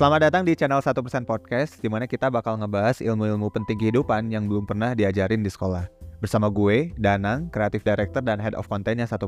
Selamat datang di channel 1% Podcast, di mana kita bakal ngebahas ilmu-ilmu penting kehidupan yang belum pernah diajarin di sekolah. Bersama gue, Danang, Creative Director dan Head of Contentnya 1%.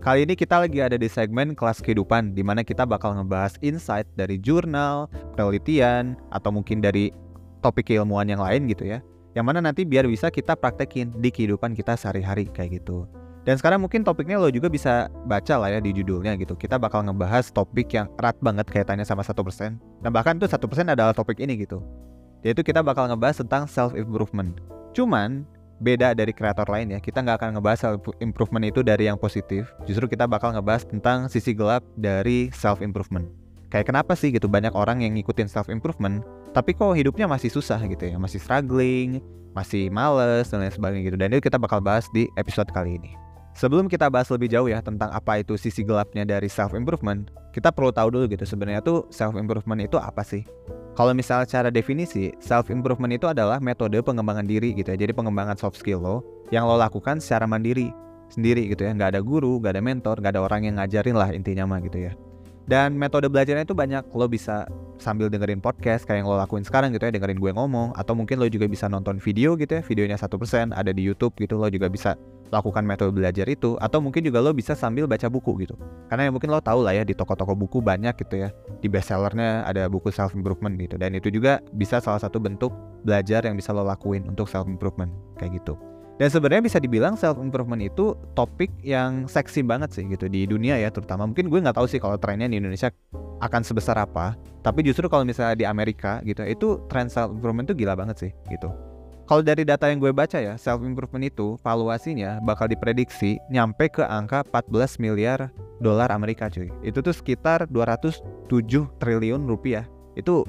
Kali ini kita lagi ada di segmen kelas kehidupan, di mana kita bakal ngebahas insight dari jurnal, penelitian, atau mungkin dari topik keilmuan yang lain gitu ya. Yang mana nanti biar bisa kita praktekin di kehidupan kita sehari-hari kayak gitu. Dan sekarang mungkin topiknya lo juga bisa baca lah ya di judulnya gitu. Kita bakal ngebahas topik yang erat banget kaitannya sama satu persen. Dan bahkan tuh satu persen adalah topik ini gitu. Yaitu kita bakal ngebahas tentang self improvement. Cuman beda dari kreator lain ya. Kita nggak akan ngebahas self improvement itu dari yang positif. Justru kita bakal ngebahas tentang sisi gelap dari self improvement. Kayak kenapa sih gitu banyak orang yang ngikutin self improvement, tapi kok hidupnya masih susah gitu ya, masih struggling, masih males dan lain sebagainya gitu. Dan itu kita bakal bahas di episode kali ini. Sebelum kita bahas lebih jauh ya tentang apa itu sisi gelapnya dari self improvement, kita perlu tahu dulu gitu sebenarnya tuh self improvement itu apa sih? Kalau misal cara definisi, self improvement itu adalah metode pengembangan diri gitu ya. Jadi pengembangan soft skill lo yang lo lakukan secara mandiri sendiri gitu ya. Nggak ada guru, nggak ada mentor, nggak ada orang yang ngajarin lah intinya mah gitu ya. Dan metode belajarnya itu banyak. Lo bisa sambil dengerin podcast kayak yang lo lakuin sekarang gitu ya, dengerin gue ngomong. Atau mungkin lo juga bisa nonton video gitu ya, videonya satu persen ada di YouTube gitu. Lo juga bisa lakukan metode belajar itu atau mungkin juga lo bisa sambil baca buku gitu karena ya mungkin lo tahu lah ya di toko-toko buku banyak gitu ya di bestsellernya ada buku self improvement gitu dan itu juga bisa salah satu bentuk belajar yang bisa lo lakuin untuk self improvement kayak gitu dan sebenarnya bisa dibilang self improvement itu topik yang seksi banget sih gitu di dunia ya terutama mungkin gue nggak tahu sih kalau trennya di Indonesia akan sebesar apa tapi justru kalau misalnya di Amerika gitu itu tren self improvement itu gila banget sih gitu kalau dari data yang gue baca ya, self improvement itu valuasinya bakal diprediksi nyampe ke angka 14 miliar dolar Amerika cuy. Itu tuh sekitar 207 triliun rupiah. Itu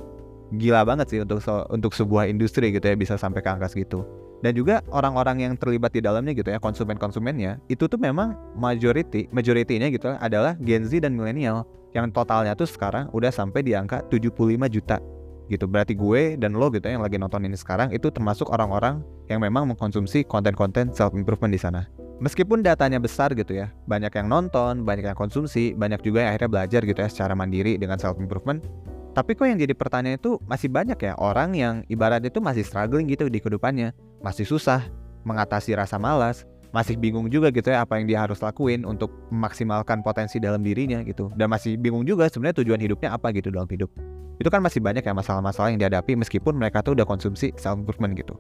gila banget sih untuk untuk sebuah industri gitu ya bisa sampai ke angka segitu. Dan juga orang-orang yang terlibat di dalamnya gitu ya, konsumen-konsumennya, itu tuh memang majority, majority-nya gitu adalah Gen Z dan milenial yang totalnya tuh sekarang udah sampai di angka 75 juta gitu. Berarti gue dan lo gitu yang lagi nonton ini sekarang itu termasuk orang-orang yang memang mengkonsumsi konten-konten self improvement di sana. Meskipun datanya besar gitu ya, banyak yang nonton, banyak yang konsumsi, banyak juga yang akhirnya belajar gitu ya secara mandiri dengan self improvement. Tapi kok yang jadi pertanyaan itu masih banyak ya orang yang ibaratnya itu masih struggling gitu di kehidupannya, masih susah mengatasi rasa malas, masih bingung juga gitu ya apa yang dia harus lakuin untuk memaksimalkan potensi dalam dirinya gitu dan masih bingung juga sebenarnya tujuan hidupnya apa gitu dalam hidup itu kan masih banyak ya masalah-masalah yang dihadapi meskipun mereka tuh udah konsumsi self improvement gitu.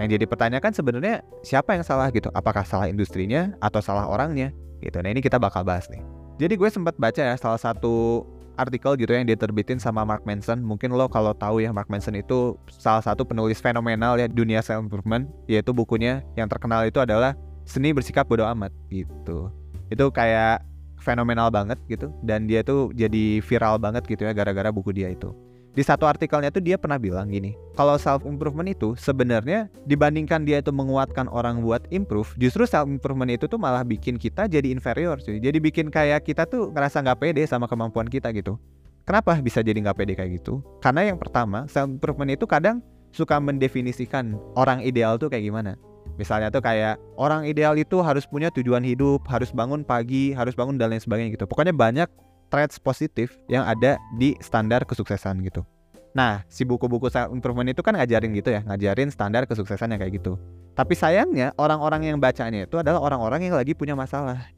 Yang jadi pertanyakan sebenarnya siapa yang salah gitu? Apakah salah industrinya atau salah orangnya? Gitu. Nah ini kita bakal bahas nih. Jadi gue sempat baca ya salah satu artikel gitu yang diterbitin sama Mark Manson. Mungkin lo kalau tahu ya Mark Manson itu salah satu penulis fenomenal ya dunia self improvement, yaitu bukunya yang terkenal itu adalah Seni Bersikap Bodoh Amat gitu. Itu kayak fenomenal banget gitu dan dia tuh jadi viral banget gitu ya gara-gara buku dia itu. Di satu artikelnya tuh dia pernah bilang gini, kalau self improvement itu sebenarnya dibandingkan dia itu menguatkan orang buat improve, justru self improvement itu tuh malah bikin kita jadi inferior cuy. Jadi bikin kayak kita tuh ngerasa nggak pede sama kemampuan kita gitu. Kenapa bisa jadi nggak pede kayak gitu? Karena yang pertama, self improvement itu kadang suka mendefinisikan orang ideal tuh kayak gimana. Misalnya tuh kayak orang ideal itu harus punya tujuan hidup, harus bangun pagi, harus bangun dan lain sebagainya gitu. Pokoknya banyak traits positif yang ada di standar kesuksesan gitu. Nah, si buku-buku self improvement itu kan ngajarin gitu ya, ngajarin standar kesuksesan yang kayak gitu. Tapi sayangnya orang-orang yang bacanya itu adalah orang-orang yang lagi punya masalah.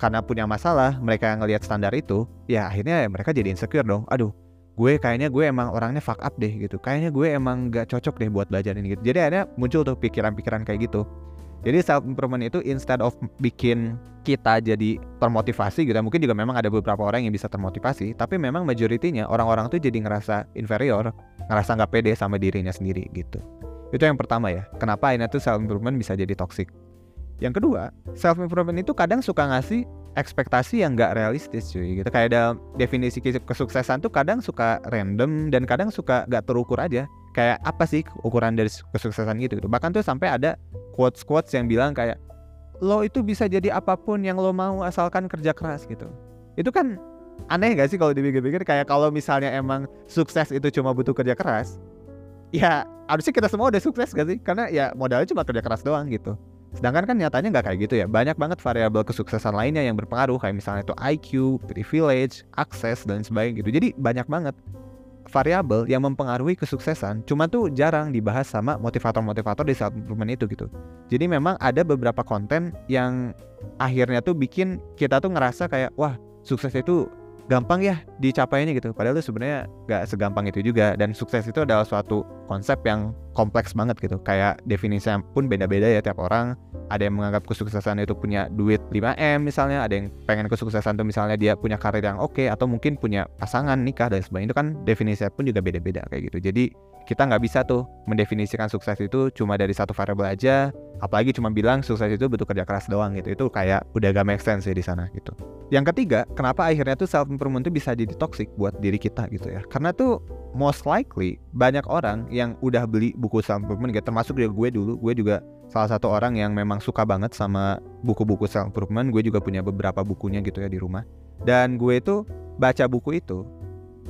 Karena punya masalah, mereka ngelihat standar itu, ya akhirnya mereka jadi insecure dong. Aduh, gue kayaknya gue emang orangnya fuck up deh gitu kayaknya gue emang gak cocok deh buat belajar ini gitu jadi akhirnya muncul tuh pikiran-pikiran kayak gitu jadi self improvement itu instead of bikin kita jadi termotivasi gitu mungkin juga memang ada beberapa orang yang bisa termotivasi tapi memang majoritinya orang-orang tuh jadi ngerasa inferior ngerasa nggak pede sama dirinya sendiri gitu. Itu yang pertama ya kenapa ini tuh self improvement bisa jadi toxic. Yang kedua, self improvement itu kadang suka ngasih ekspektasi yang gak realistis cuy gitu. Kayak dalam definisi kesuksesan tuh kadang suka random dan kadang suka gak terukur aja. Kayak apa sih ukuran dari kesuksesan gitu, gitu. bahkan tuh sampai ada quotes quotes yang bilang kayak lo itu bisa jadi apa pun yang lo mau asalkan kerja keras gitu. Itu kan aneh gak sih kalau dipikir-pikir? Kayak kalau misalnya emang sukses itu cuma butuh kerja keras ya harusnya kita semua udah sukses gak sih? Karena ya modalnya cuma kerja keras doang gitu. Sedangkan kan nyatanya nggak kayak gitu ya. Banyak banget variabel kesuksesan lainnya yang berpengaruh kayak misalnya itu IQ, privilege, akses dan sebagainya gitu. Jadi banyak banget variabel yang mempengaruhi kesuksesan cuma tuh jarang dibahas sama motivator-motivator di self improvement itu gitu. Jadi memang ada beberapa konten yang akhirnya tuh bikin kita tuh ngerasa kayak wah sukses itu gampang ya dicapainya gitu. Padahal itu sebenarnya gak segampang itu juga dan sukses itu adalah suatu konsep yang kompleks banget gitu. Kayak definisinya pun beda-beda ya tiap orang. Ada yang menganggap kesuksesan itu punya duit 5M misalnya, ada yang pengen kesuksesan itu misalnya dia punya karir yang oke okay, atau mungkin punya pasangan nikah dan sebagainya. Itu kan definisinya pun juga beda-beda kayak gitu. Jadi kita nggak bisa tuh mendefinisikan sukses itu cuma dari satu variabel aja apalagi cuma bilang sukses itu butuh kerja keras doang gitu itu kayak udah gak make sense ya di sana gitu yang ketiga kenapa akhirnya tuh self improvement tuh bisa jadi toxic buat diri kita gitu ya karena tuh most likely banyak orang yang udah beli buku self improvement gitu. Termasuk juga gue dulu. Gue juga salah satu orang yang memang suka banget sama buku-buku self improvement gue juga punya beberapa bukunya gitu ya di rumah. Dan gue itu baca buku itu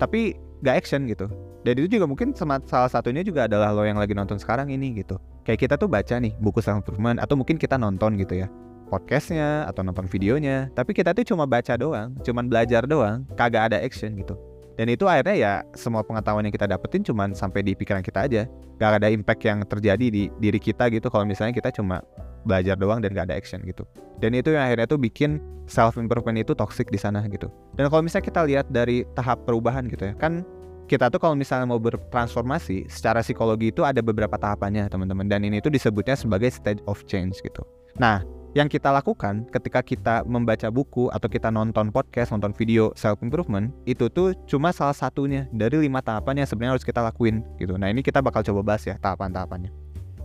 tapi gak action gitu. Dan itu juga mungkin salah satunya juga adalah lo yang lagi nonton sekarang ini gitu. Kayak kita tuh baca nih buku self improvement atau mungkin kita nonton gitu ya podcastnya atau nonton videonya. Tapi kita tuh cuma baca doang cuman belajar doang kagak ada action gitu dan itu akhirnya ya semua pengetahuan yang kita dapetin cuman sampai di pikiran kita aja. Gak ada impact yang terjadi di diri kita gitu. Kalau misalnya kita cuma belajar doang dan gak ada action gitu. Dan itu yang akhirnya tuh bikin self improvement itu toxic di sana gitu. Dan kalau misalnya kita lihat dari tahap perubahan gitu ya kan kita tuh kalau misalnya mau bertransformasi secara psikologi itu ada beberapa tahapannya teman-teman. Dan ini tuh disebutnya sebagai stage of change gitu. Nah, yang kita lakukan ketika kita membaca buku atau kita nonton podcast, nonton video self improvement itu tuh cuma salah satunya dari lima tahapan yang sebenarnya harus kita lakuin gitu. Nah ini kita bakal coba bahas ya tahapan-tahapannya.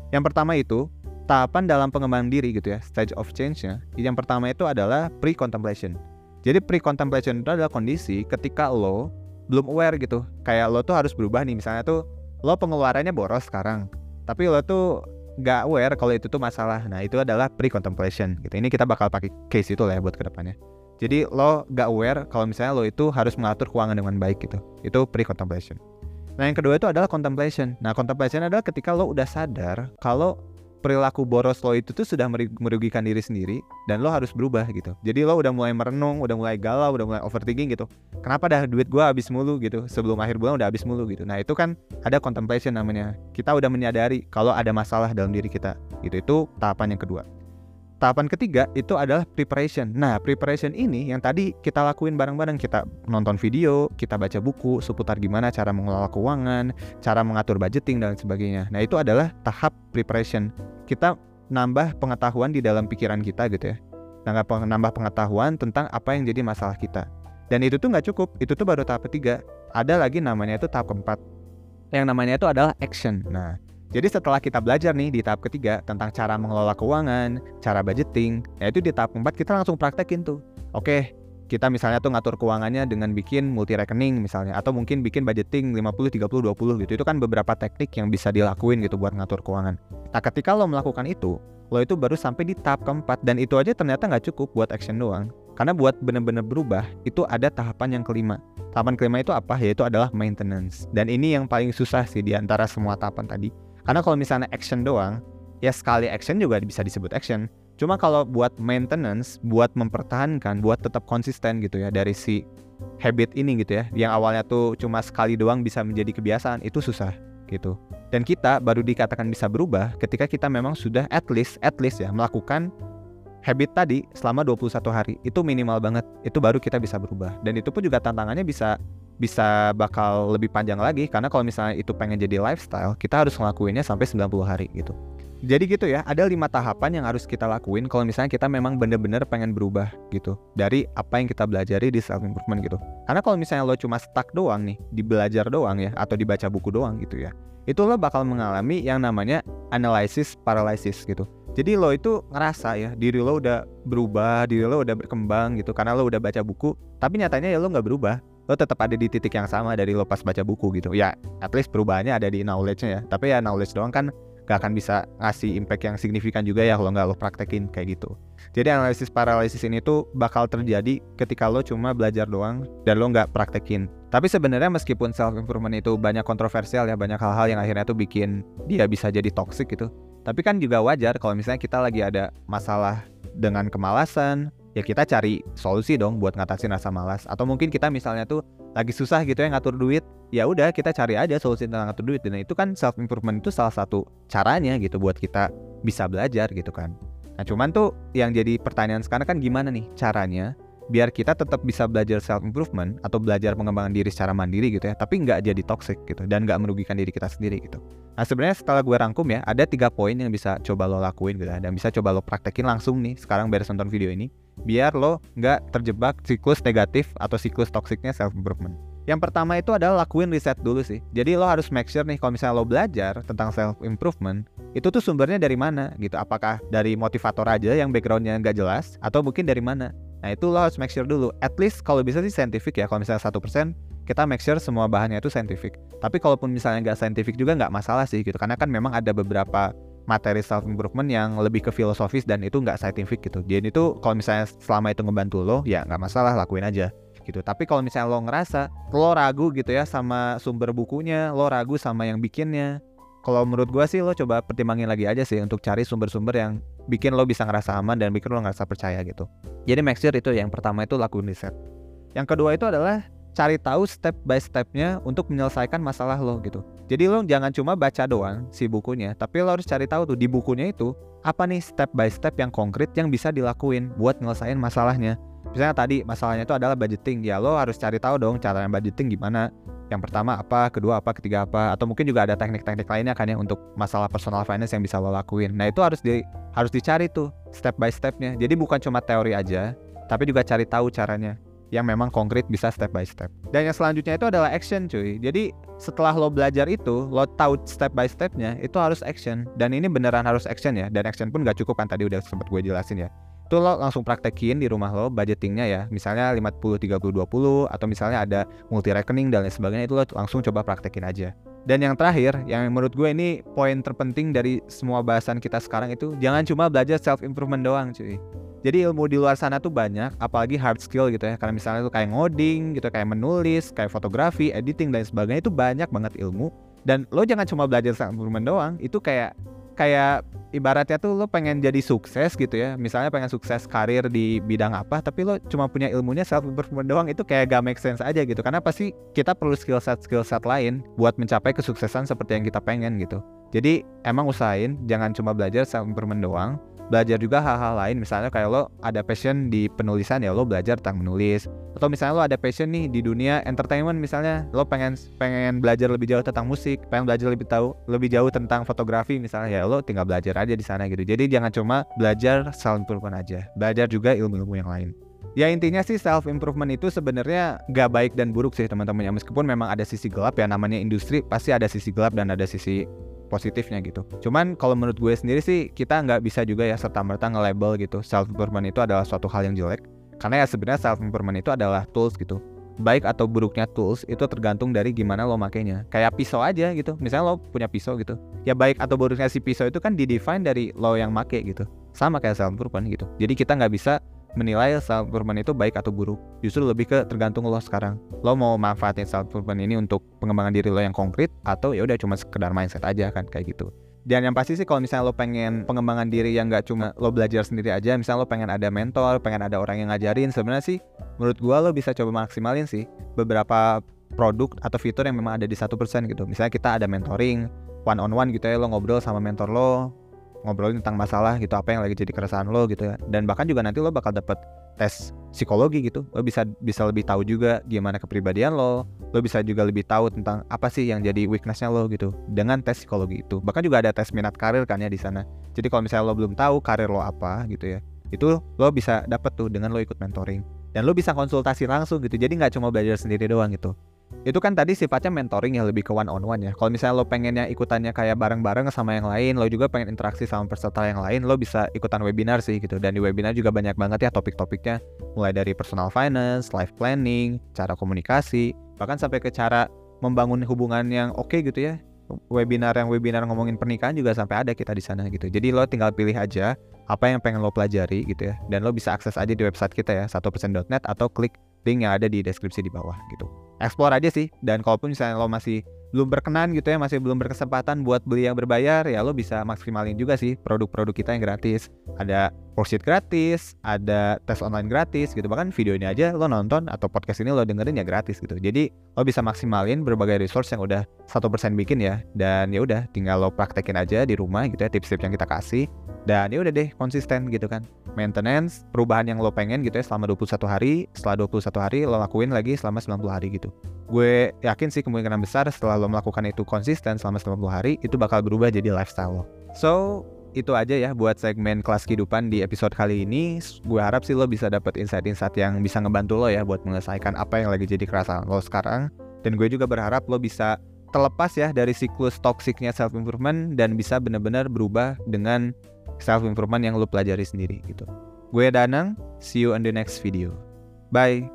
Yang pertama itu tahapan dalam pengembangan diri gitu ya, stage of change-nya. Yang pertama itu adalah pre-contemplation. Jadi pre-contemplation itu adalah kondisi ketika lo belum aware gitu kayak lo tuh harus berubah nih misalnya tuh lo pengeluarannya boros sekarang tapi lo tuh nggak aware kalau itu tuh masalah. Nah itu adalah pre contemplation gitu. Ini kita bakal pakai case itu lah ya buat ke depannya. Jadi lo nggak aware kalau misalnya lo itu harus mengatur keuangan dengan baik gitu. Itu pre contemplation nah yang kedua itu adalah contemplation. Nah contemplation adalah ketika lo udah sadar kalau perilaku boros lo itu tuh sudah merugikan diri sendiri dan lo harus berubah gitu. Jadi lo udah mulai merenung, udah mulai galau, udah mulai overthinking gitu. Kenapa dah duit gue habis mulu gitu? Sebelum akhir bulan udah habis mulu gitu. Nah itu kan ada contemplation namanya. Kita udah menyadari kalau ada masalah dalam diri kita. Gitu itu tahapan yang kedua. Tahapan ketiga itu adalah preparation. Nah, preparation ini yang tadi kita lakuin bareng-bareng. Kita nonton video, kita baca buku seputar gimana cara mengelola keuangan, cara mengatur budgeting dan sebagainya. Nah, itu adalah tahap preparation. Kita nambah pengetahuan di dalam pikiran kita gitu ya. Nambah, pengetahuan tentang apa yang jadi masalah kita. Dan itu tuh nggak cukup, itu tuh baru tahap ketiga. Ada lagi namanya itu tahap keempat. Yang namanya itu adalah action. Nah, jadi setelah kita belajar nih di tahap ketiga tentang cara mengelola keuangan, cara budgeting, ya itu di tahap keempat kita langsung praktekin tuh. Oke, kita misalnya tuh ngatur keuangannya dengan bikin multi rekening misalnya atau mungkin bikin budgeting 50 30 20 gitu. Itu kan beberapa teknik yang bisa dilakuin gitu buat ngatur keuangan. Nah, ketika lo melakukan itu, lo itu baru sampai di tahap keempat dan itu aja ternyata nggak cukup buat action doang. Karena buat bener-bener berubah itu ada tahapan yang kelima. Tahapan kelima itu apa? Yaitu adalah maintenance. Dan ini yang paling susah sih di antara semua tahapan tadi karena kalau misalnya action doang, ya sekali action juga bisa disebut action. Cuma kalau buat maintenance, buat mempertahankan, buat tetap konsisten gitu ya dari si habit ini gitu ya, yang awalnya tuh cuma sekali doang bisa menjadi kebiasaan, itu susah gitu. Dan kita baru dikatakan bisa berubah ketika kita memang sudah at least at least ya melakukan habit tadi selama 21 hari. Itu minimal banget. Itu baru kita bisa berubah. Dan itu pun juga tantangannya bisa bisa bakal lebih panjang lagi karena kalau misalnya itu pengen jadi lifestyle kita harus ngelakuinnya sampai 90 hari gitu jadi gitu ya ada lima tahapan yang harus kita lakuin kalau misalnya kita memang bener-bener pengen berubah gitu dari apa yang kita belajari di self improvement gitu karena kalau misalnya lo cuma stuck doang nih di belajar doang ya atau dibaca buku doang gitu ya itu lo bakal mengalami yang namanya analysis paralysis gitu Jadi lo itu ngerasa ya diri lo udah berubah, diri lo udah berkembang gitu karena lo udah baca buku. Tapi nyatanya ya lo nggak berubah. Lo tetap ada di titik yang sama dari lo pas baca buku gitu. Ya, at least perubahannya ada di knowledge-nya ya. Tapi ya knowledge doang kan gak akan bisa ngasih impact yang signifikan juga ya kalau nggak lo praktekin kayak gitu. Jadi analisis paralisis ini tuh bakal terjadi ketika lo cuma belajar doang dan lo nggak praktekin. Tapi sebenarnya meskipun self improvement itu banyak kontroversial ya, banyak hal-hal yang akhirnya tuh bikin dia bisa jadi toxic gitu. Tapi kan juga wajar kalau misalnya kita lagi ada masalah dengan kemalasan, ya kita cari solusi dong buat ngatasin rasa malas. Atau mungkin kita misalnya tuh lagi susah gitu ya ngatur duit, ya udah kita cari aja solusi tentang ngatur duit. Dan itu kan self improvement itu salah satu caranya gitu buat kita bisa belajar gitu kan. Nah cuman tuh yang jadi pertanyaan sekarang kan gimana nih caranya biar kita tetap bisa belajar self improvement atau belajar pengembangan diri secara mandiri gitu ya tapi nggak jadi toxic gitu dan nggak merugikan diri kita sendiri gitu. Nah sebenarnya setelah gue rangkum ya ada tiga poin yang bisa coba lo lakuin gitu ya, dan bisa coba lo praktekin langsung nih sekarang beres nonton video ini biar lo nggak terjebak siklus negatif atau siklus toksiknya self improvement yang pertama itu adalah lakuin riset dulu sih. Jadi lo harus make sure nih kalau misalnya lo belajar tentang self improvement, itu tuh sumbernya dari mana gitu. Apakah dari motivator aja yang backgroundnya nggak jelas, atau mungkin dari mana? Nah itu lo harus make sure dulu. At least kalau bisa sih scientific ya. Kalau misalnya satu persen, kita make sure semua bahannya itu scientific. Tapi kalaupun misalnya nggak scientific juga nggak masalah sih gitu. Karena kan memang ada beberapa materi self improvement yang lebih ke filosofis dan itu nggak scientific gitu. Jadi itu kalau misalnya selama itu ngebantu lo, ya nggak masalah lakuin aja gitu. Tapi kalau misalnya lo ngerasa lo ragu gitu ya sama sumber bukunya, lo ragu sama yang bikinnya. Kalau menurut gue sih lo coba pertimbangin lagi aja sih untuk cari sumber-sumber yang bikin lo bisa ngerasa aman dan bikin lo ngerasa percaya gitu. Jadi make sure itu yang pertama itu lakuin riset. Yang kedua itu adalah cari tahu step by stepnya untuk menyelesaikan masalah lo gitu. Jadi lo jangan cuma baca doang si bukunya, tapi lo harus cari tahu tuh di bukunya itu apa nih step by step yang konkret yang bisa dilakuin buat nyelesain masalahnya. Misalnya tadi masalahnya itu adalah budgeting. Ya lo harus cari tahu dong cara budgeting gimana. Yang pertama apa kedua apa ketiga apa atau mungkin juga ada teknik-teknik lainnya kan ya untuk masalah personal finance yang bisa lo lakuin. Nah itu harus di harus dicari tuh step by stepnya. Jadi bukan cuma teori aja tapi juga cari tahu caranya yang memang konkret bisa step by step. Dan yang selanjutnya itu adalah action cuy. Jadi setelah lo belajar itu lo tahu step by stepnya itu harus action. Dan ini beneran harus action ya. Dan action pun gak cukup kan tadi udah sempat gue jelasin ya. Itu lo langsung praktekin di rumah lo budgetingnya ya. Misalnya 50 30 20 atau misalnya ada multi rekening dan lain sebagainya itu lo langsung coba praktekin aja. Dan yang terakhir yang menurut gue ini poin terpenting dari semua bahasan kita sekarang itu jangan cuma belajar self improvement doang cuy jadi ilmu di luar sana tuh banyak apalagi hard skill gitu ya. Karena misalnya tuh kayak ngoding gitu kayak menulis kayak fotografi editing dan sebagainya itu banyak banget ilmu. Dan lo jangan cuma belajar improvement doang itu kayak kayak ibaratnya tuh lo pengen jadi sukses gitu ya. Misalnya pengen sukses karir di bidang apa tapi lo cuma punya ilmunya self improvement doang itu kayak gak make sense aja gitu. Karena pasti kita perlu skill set skill set lain buat mencapai kesuksesan seperti yang kita pengen gitu. Jadi emang usahain jangan cuma belajar self improvement doang belajar juga hal-hal lain. Misalnya kayak lo ada passion di penulisan ya lo belajar tentang menulis. Atau misalnya lo ada passion nih di dunia entertainment misalnya lo pengen pengen belajar lebih jauh tentang musik pengen belajar lebih tahu lebih jauh tentang fotografi misalnya ya lo tinggal belajar aja di sana gitu. Jadi jangan cuma belajar self improvement aja belajar juga ilmu-ilmu yang lain. Ya intinya sih self improvement itu sebenarnya gak baik dan buruk sih teman-teman. Ya meskipun memang ada sisi gelap ya namanya industri pasti ada sisi gelap dan ada sisi positifnya gitu. Cuman kalau menurut gue sendiri sih kita nggak bisa juga ya serta merta nge-label gitu self improvement itu adalah suatu hal yang jelek. Karena ya sebenarnya self improvement itu adalah tools gitu. Baik atau buruknya tools itu tergantung dari gimana lo makainya. Kayak pisau aja gitu. Misalnya lo punya pisau gitu. Ya baik atau buruknya si pisau itu kan didefine dari lo yang make gitu. Sama kayak self improvement gitu. Jadi kita nggak bisa menilai improvement itu baik atau buruk. Justru lebih ke tergantung lo sekarang. Lo mau manfaatin improvement ini untuk pengembangan diri lo yang konkret atau ya udah cuma sekedar mindset aja kan kayak gitu. Dan yang pasti sih kalau misalnya lo pengen pengembangan diri yang gak cuma lo belajar sendiri aja, misalnya lo pengen ada mentor, pengen ada orang yang ngajarin, sebenarnya sih menurut gua lo bisa coba maksimalin sih beberapa produk atau fitur yang memang ada di satu persen gitu. Misalnya kita ada mentoring, one on one gitu ya lo ngobrol sama mentor lo, ngobrolin tentang masalah gitu apa yang lagi jadi keresahan lo gitu. Ya dan bahkan juga nanti lo bakal dapet tes psikologi gitu. Lo bisa bisa lebih tahu juga gimana kepribadian lo. Lo bisa juga lebih tahu tentang apa sih yang jadi weaknessnya lo gitu dengan tes psikologi itu. Bahkan juga ada tes minat karir kan ya di sana. Jadi kalau misalnya lo belum tahu karir lo apa gitu ya itu lo bisa dapet tuh dengan lo ikut mentoring. Dan lo bisa konsultasi langsung gitu. Jadi nggak cuma belajar sendiri doang gitu itu kan tadi sifatnya mentoring ya lebih ke one on one ya. Kalau misalnya lo pengennya ikutannya kayak bareng-bareng sama yang lain, lo juga pengen interaksi sama peserta yang lain, lo bisa ikutan webinar sih gitu. Dan di webinar juga banyak banget ya topik-topiknya, mulai dari personal finance, life planning, cara komunikasi, bahkan sampai ke cara membangun hubungan yang oke okay gitu ya. Webinar yang webinar ngomongin pernikahan juga sampai ada kita di sana gitu. Jadi lo tinggal pilih aja apa yang pengen lo pelajari gitu ya. Dan lo bisa akses aja di website kita ya, 1%.net atau klik link yang ada di deskripsi di bawah gitu explore aja sih. Dan kalaupun misalnya lo masih belum berkenan gitu ya masih belum berkesempatan buat beli yang berbayar ya lo bisa maksimalin juga sih produk-produk kita yang gratis. Ada worksheet gratis ada tes online gratis gitu. Bahkan video ini aja lo nonton atau podcast ini lo dengerin ya gratis gitu. Jadi lo bisa maksimalin berbagai resource yang udah satu persen bikin ya. Dan ya udah tinggal lo praktekin aja di rumah gitu ya tips-tips yang kita kasih. Dan ya udah deh konsisten gitu kan. Maintenance perubahan yang lo pengen gitu ya selama 21 hari setelah 21 hari lo lakuin lagi selama 90 hari gitu. Gue yakin sih kemungkinan besar setelah lo melakukan itu konsisten selama 90 hari itu bakal berubah jadi lifestyle lo. So itu aja ya buat segmen kelas kehidupan di episode kali ini. Gue harap sih lo bisa dapat insight-insight yang bisa ngebantu lo ya buat menyelesaikan apa yang lagi jadi kerasa lo sekarang. Dan gue juga berharap lo bisa terlepas ya dari siklus toksiknya self improvement dan bisa benar-benar berubah dengan self improvement yang lo pelajari sendiri gitu. Gue Danang, see you on the next video. Bye.